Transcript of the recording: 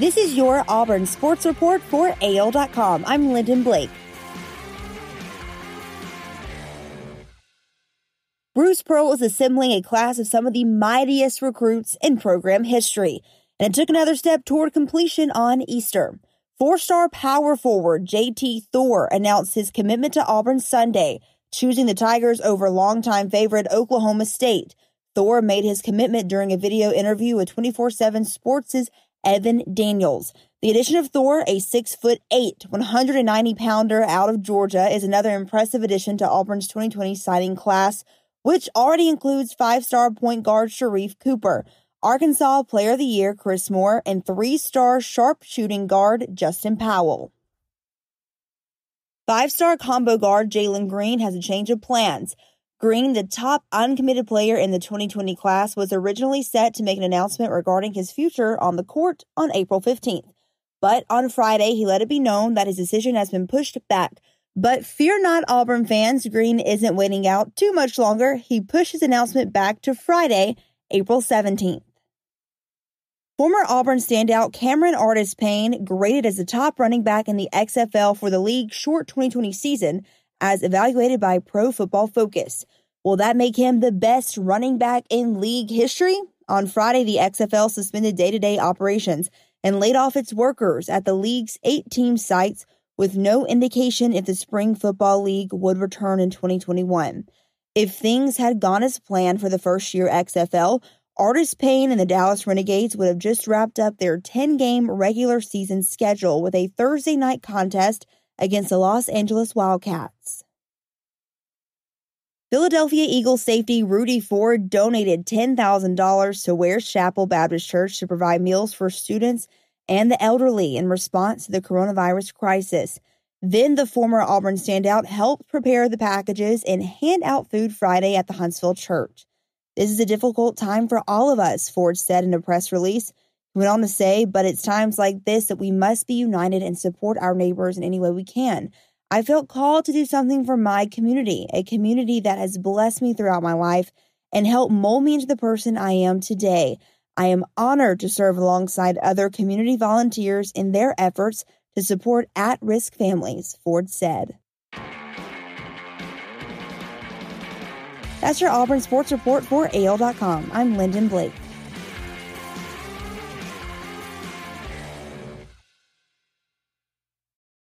This is your Auburn Sports Report for AL.com. I'm Lyndon Blake. Bruce Pearl is assembling a class of some of the mightiest recruits in program history, and it took another step toward completion on Easter. Four star power forward JT Thor announced his commitment to Auburn Sunday, choosing the Tigers over longtime favorite Oklahoma State. Thor made his commitment during a video interview with 24 7 Sports' Evan Daniels. The addition of Thor, a six foot eight, 190 pounder out of Georgia, is another impressive addition to Auburn's 2020 signing class which already includes five star point guard Sharife Cooper, Arkansas Player of the Year Chris Moore, and three star sharp shooting guard Justin Powell. Five star combo guard Jalen Green has a change of plans. Green, the top uncommitted player in the 2020 class, was originally set to make an announcement regarding his future on the court on April 15th. But on Friday, he let it be known that his decision has been pushed back but fear not, Auburn fans, Green isn't waiting out too much longer. He pushed his announcement back to Friday, April 17th. Former Auburn standout Cameron Artis Payne graded as the top running back in the XFL for the league's short 2020 season, as evaluated by Pro Football Focus. Will that make him the best running back in league history? On Friday, the XFL suspended day to day operations and laid off its workers at the league's eight team sites with no indication if the Spring Football League would return in 2021. If things had gone as planned for the first year XFL, Artis Payne and the Dallas Renegades would have just wrapped up their 10 game regular season schedule with a Thursday night contest against the Los Angeles Wildcats. Philadelphia Eagles safety Rudy Ford donated $10,000 to Ware Chapel Baptist Church to provide meals for students and the elderly in response to the coronavirus crisis. Then the former Auburn standout helped prepare the packages and hand out food Friday at the Huntsville church. This is a difficult time for all of us, Ford said in a press release. He went on to say, but it's times like this that we must be united and support our neighbors in any way we can. I felt called to do something for my community, a community that has blessed me throughout my life and helped mold me into the person I am today. I am honored to serve alongside other community volunteers in their efforts to support at risk families, Ford said. That's your Auburn Sports Report for AL.com. I'm Lyndon Blake.